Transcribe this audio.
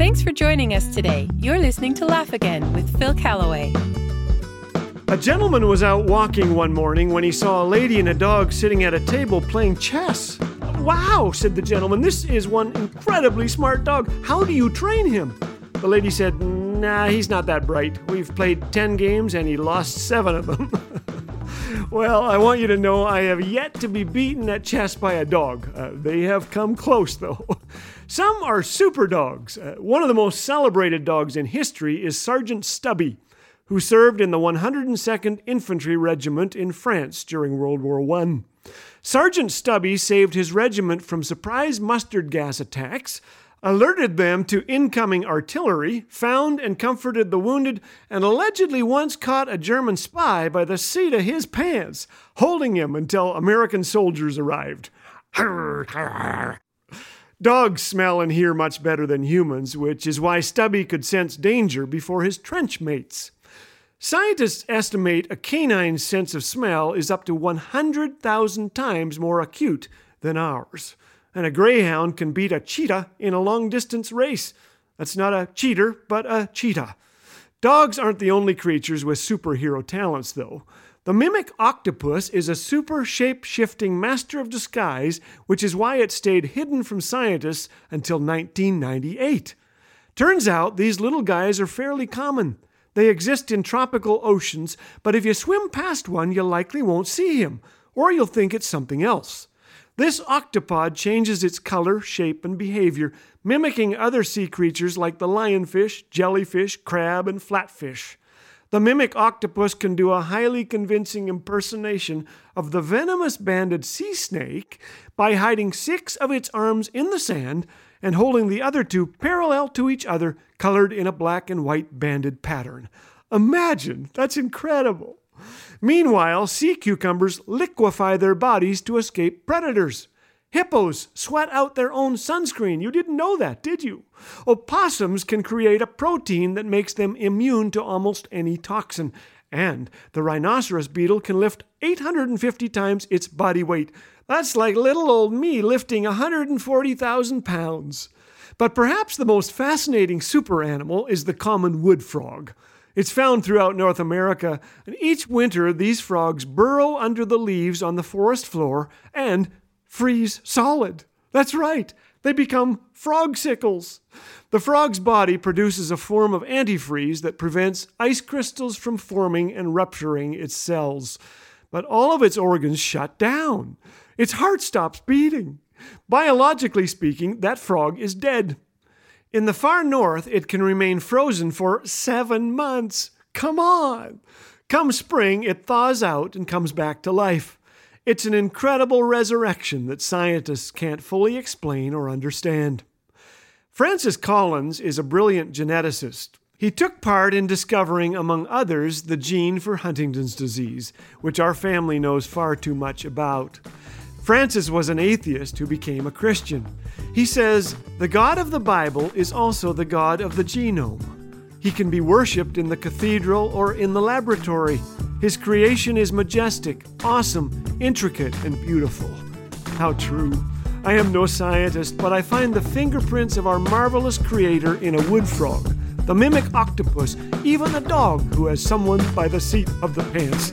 Thanks for joining us today. You're listening to Laugh Again with Phil Callaway. A gentleman was out walking one morning when he saw a lady and a dog sitting at a table playing chess. Wow, said the gentleman, this is one incredibly smart dog. How do you train him? The lady said, Nah, he's not that bright. We've played 10 games and he lost seven of them. well, I want you to know I have yet to be beaten at chess by a dog. Uh, they have come close, though. Some are super dogs. Uh, one of the most celebrated dogs in history is Sergeant Stubby, who served in the 102nd Infantry Regiment in France during World War I. Sergeant Stubby saved his regiment from surprise mustard gas attacks, alerted them to incoming artillery, found and comforted the wounded, and allegedly once caught a German spy by the seat of his pants, holding him until American soldiers arrived. Dogs smell and hear much better than humans, which is why Stubby could sense danger before his trench mates. Scientists estimate a canine's sense of smell is up to 100,000 times more acute than ours. And a greyhound can beat a cheetah in a long distance race. That's not a cheater, but a cheetah. Dogs aren't the only creatures with superhero talents, though. The mimic octopus is a super shape shifting master of disguise, which is why it stayed hidden from scientists until 1998. Turns out these little guys are fairly common. They exist in tropical oceans, but if you swim past one, you likely won't see him, or you'll think it's something else. This octopod changes its color, shape, and behavior, mimicking other sea creatures like the lionfish, jellyfish, crab, and flatfish. The mimic octopus can do a highly convincing impersonation of the venomous banded sea snake by hiding six of its arms in the sand and holding the other two parallel to each other, colored in a black and white banded pattern. Imagine! That's incredible! Meanwhile, sea cucumbers liquefy their bodies to escape predators. Hippos sweat out their own sunscreen. You didn't know that, did you? Opossums can create a protein that makes them immune to almost any toxin. And the rhinoceros beetle can lift 850 times its body weight. That's like little old me lifting 140,000 pounds. But perhaps the most fascinating super animal is the common wood frog. It's found throughout North America, and each winter these frogs burrow under the leaves on the forest floor and freeze solid. That's right, they become frog sickles. The frog's body produces a form of antifreeze that prevents ice crystals from forming and rupturing its cells. But all of its organs shut down. Its heart stops beating. Biologically speaking, that frog is dead. In the far north, it can remain frozen for seven months. Come on! Come spring, it thaws out and comes back to life. It's an incredible resurrection that scientists can't fully explain or understand. Francis Collins is a brilliant geneticist. He took part in discovering, among others, the gene for Huntington's disease, which our family knows far too much about. Francis was an atheist who became a Christian. He says, The God of the Bible is also the God of the genome. He can be worshipped in the cathedral or in the laboratory. His creation is majestic, awesome, intricate, and beautiful. How true. I am no scientist, but I find the fingerprints of our marvelous creator in a wood frog, the mimic octopus, even a dog who has someone by the seat of the pants.